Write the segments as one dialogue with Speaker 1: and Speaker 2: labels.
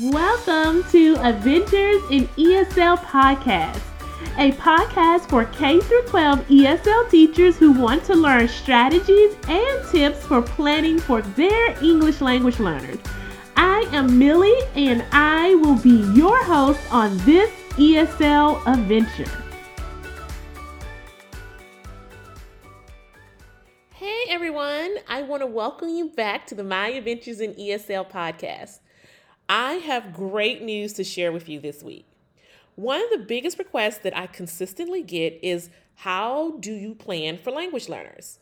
Speaker 1: Welcome to Adventures in ESL Podcast, a podcast for K 12 ESL teachers who want to learn strategies and tips for planning for their English language learners. I am Millie and I will be your host on this ESL adventure. Hey everyone, I want to welcome you back to the My Adventures in ESL podcast. I have great news to share with you this week. One of the biggest requests that I consistently get is how do you plan for language learners?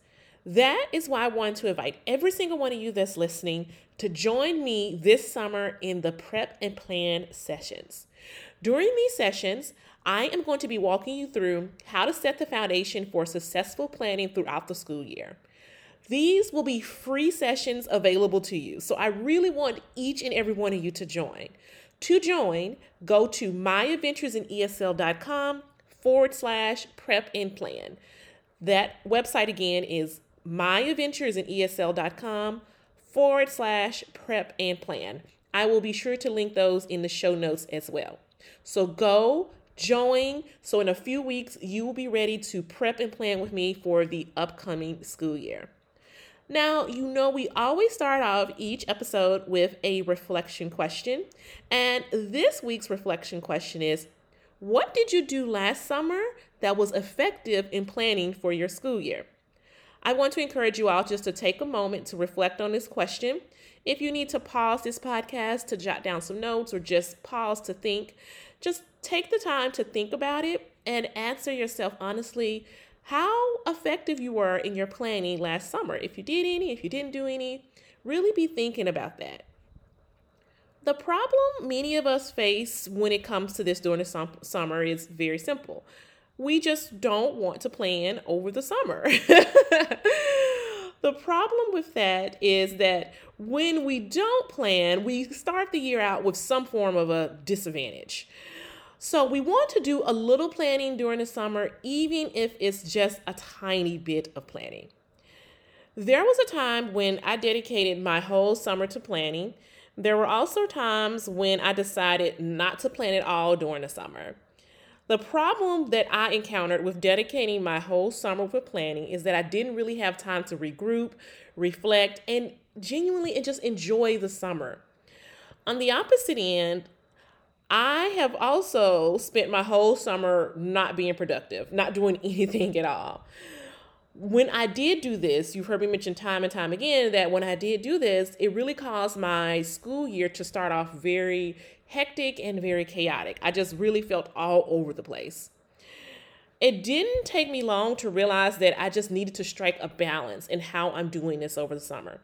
Speaker 1: That is why I want to invite every single one of you that's listening to join me this summer in the prep and plan sessions. During these sessions, I am going to be walking you through how to set the foundation for successful planning throughout the school year. These will be free sessions available to you. So I really want each and every one of you to join. To join, go to myadventuresinesl.com forward slash prep and plan. That website again is myadventuresinesl.com forward slash prep and plan. I will be sure to link those in the show notes as well. So go join. So in a few weeks, you will be ready to prep and plan with me for the upcoming school year. Now, you know, we always start off each episode with a reflection question. And this week's reflection question is What did you do last summer that was effective in planning for your school year? I want to encourage you all just to take a moment to reflect on this question. If you need to pause this podcast to jot down some notes or just pause to think, just take the time to think about it and answer yourself honestly how effective you were in your planning last summer. If you did any, if you didn't do any, really be thinking about that. The problem many of us face when it comes to this during the summer is very simple. We just don't want to plan over the summer. the problem with that is that when we don't plan, we start the year out with some form of a disadvantage. So we want to do a little planning during the summer, even if it's just a tiny bit of planning. There was a time when I dedicated my whole summer to planning. There were also times when I decided not to plan at all during the summer. The problem that I encountered with dedicating my whole summer for planning is that I didn't really have time to regroup, reflect, and genuinely and just enjoy the summer. On the opposite end, I have also spent my whole summer not being productive, not doing anything at all. When I did do this, you've heard me mention time and time again that when I did do this, it really caused my school year to start off very hectic and very chaotic. I just really felt all over the place. It didn't take me long to realize that I just needed to strike a balance in how I'm doing this over the summer.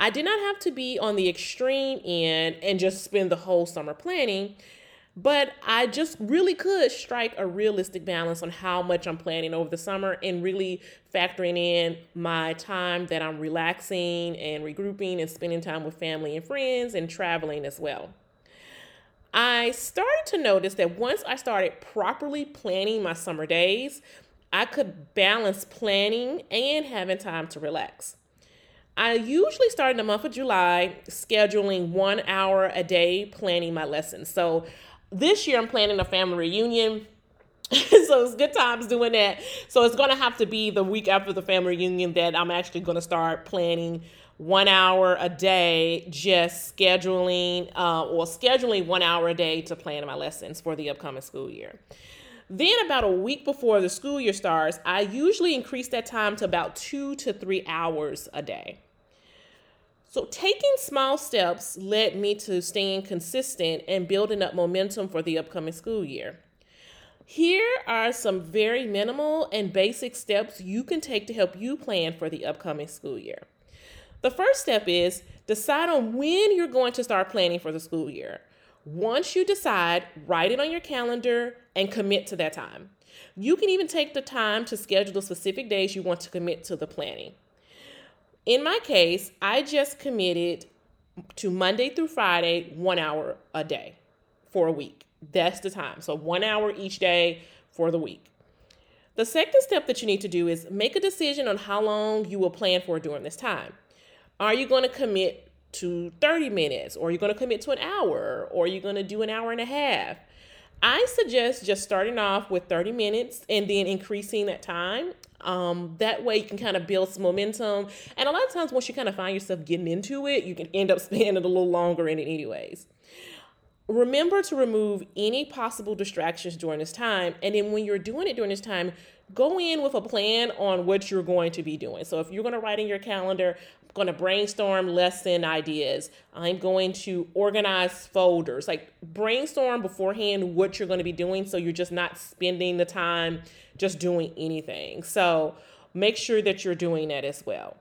Speaker 1: I did not have to be on the extreme end and just spend the whole summer planning, but I just really could strike a realistic balance on how much I'm planning over the summer and really factoring in my time that I'm relaxing and regrouping and spending time with family and friends and traveling as well. I started to notice that once I started properly planning my summer days, I could balance planning and having time to relax. I usually start in the month of July scheduling one hour a day planning my lessons. So this year I'm planning a family reunion. so it's good times doing that. So it's going to have to be the week after the family reunion that I'm actually going to start planning one hour a day, just scheduling uh, or scheduling one hour a day to plan my lessons for the upcoming school year. Then, about a week before the school year starts, I usually increase that time to about two to three hours a day. So, taking small steps led me to staying consistent and building up momentum for the upcoming school year. Here are some very minimal and basic steps you can take to help you plan for the upcoming school year. The first step is decide on when you're going to start planning for the school year. Once you decide, write it on your calendar and commit to that time. You can even take the time to schedule the specific days you want to commit to the planning. In my case, I just committed to Monday through Friday, one hour a day for a week. That's the time. So, one hour each day for the week. The second step that you need to do is make a decision on how long you will plan for during this time. Are you going to commit to 30 minutes, or are you're going to commit to an hour, or are you're going to do an hour and a half. I suggest just starting off with 30 minutes and then increasing that time. Um, that way you can kind of build some momentum. And a lot of times, once you kind of find yourself getting into it, you can end up spending a little longer in it, anyways. Remember to remove any possible distractions during this time. And then when you're doing it during this time, go in with a plan on what you're going to be doing. So if you're going to write in your calendar, going to brainstorm lesson ideas. I'm going to organize folders. Like brainstorm beforehand what you're going to be doing so you're just not spending the time just doing anything. So make sure that you're doing that as well.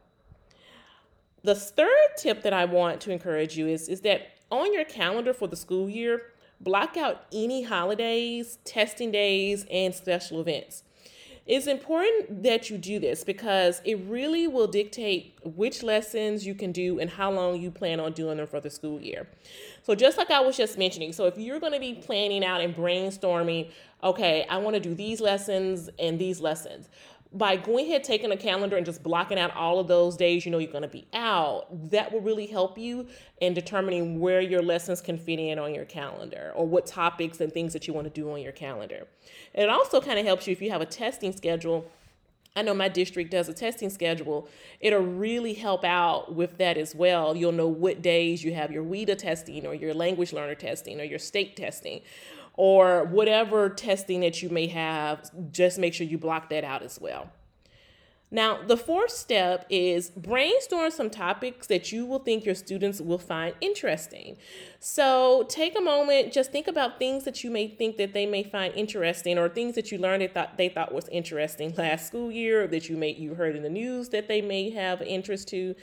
Speaker 1: The third tip that I want to encourage you is, is that on your calendar for the school year, block out any holidays, testing days, and special events. It's important that you do this because it really will dictate which lessons you can do and how long you plan on doing them for the school year. So, just like I was just mentioning, so if you're going to be planning out and brainstorming, okay, I want to do these lessons and these lessons, by going ahead taking a calendar and just blocking out all of those days you know you're going to be out that will really help you in determining where your lessons can fit in on your calendar or what topics and things that you want to do on your calendar it also kind of helps you if you have a testing schedule I know my district does a testing schedule. It'll really help out with that as well. You'll know what days you have your WIDA testing or your language learner testing or your state testing or whatever testing that you may have, just make sure you block that out as well. Now, the fourth step is brainstorm some topics that you will think your students will find interesting. So, take a moment, just think about things that you may think that they may find interesting or things that you learned that thought they thought was interesting last school year that you may you heard in the news that they may have interest to.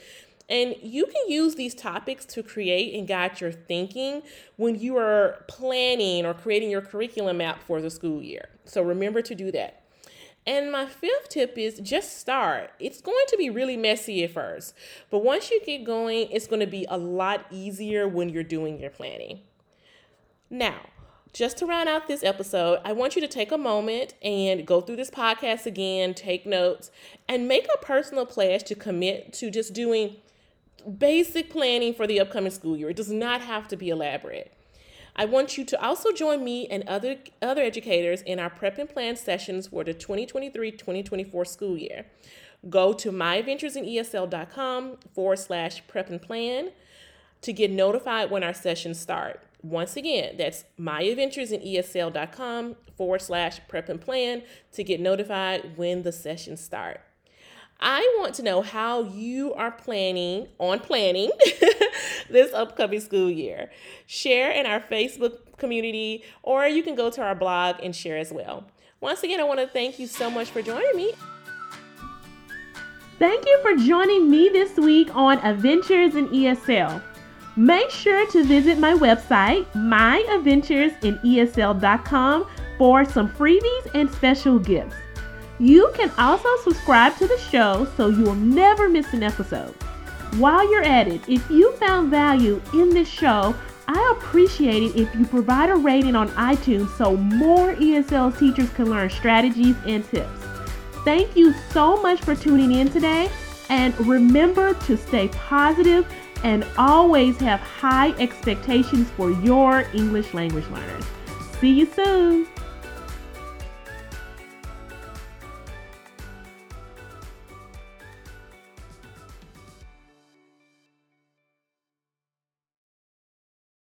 Speaker 1: And you can use these topics to create and guide your thinking when you are planning or creating your curriculum map for the school year. So remember to do that. And my fifth tip is just start. It's going to be really messy at first, but once you get going, it's going to be a lot easier when you're doing your planning. Now, just to round out this episode, I want you to take a moment and go through this podcast again, take notes, and make a personal pledge to commit to just doing basic planning for the upcoming school year. It does not have to be elaborate. I want you to also join me and other other educators in our prep and plan sessions for the 2023-2024 school year. Go to myadventuresinesl.com forward slash prep and plan to get notified when our sessions start. Once again, that's myadventuresinesl.com forward slash prep and plan to get notified when the sessions start. I want to know how you are planning on planning this upcoming school year. Share in our Facebook community, or you can go to our blog and share as well. Once again, I want to thank you so much for joining me.
Speaker 2: Thank you for joining me this week on Adventures in ESL. Make sure to visit my website, myadventuresinesl.com, for some freebies and special gifts. You can also subscribe to the show so you will never miss an episode. While you're at it, if you found value in this show, I appreciate it if you provide a rating on iTunes so more ESL teachers can learn strategies and tips. Thank you so much for tuning in today, and remember to stay positive and always have high expectations for your English language learners. See you soon.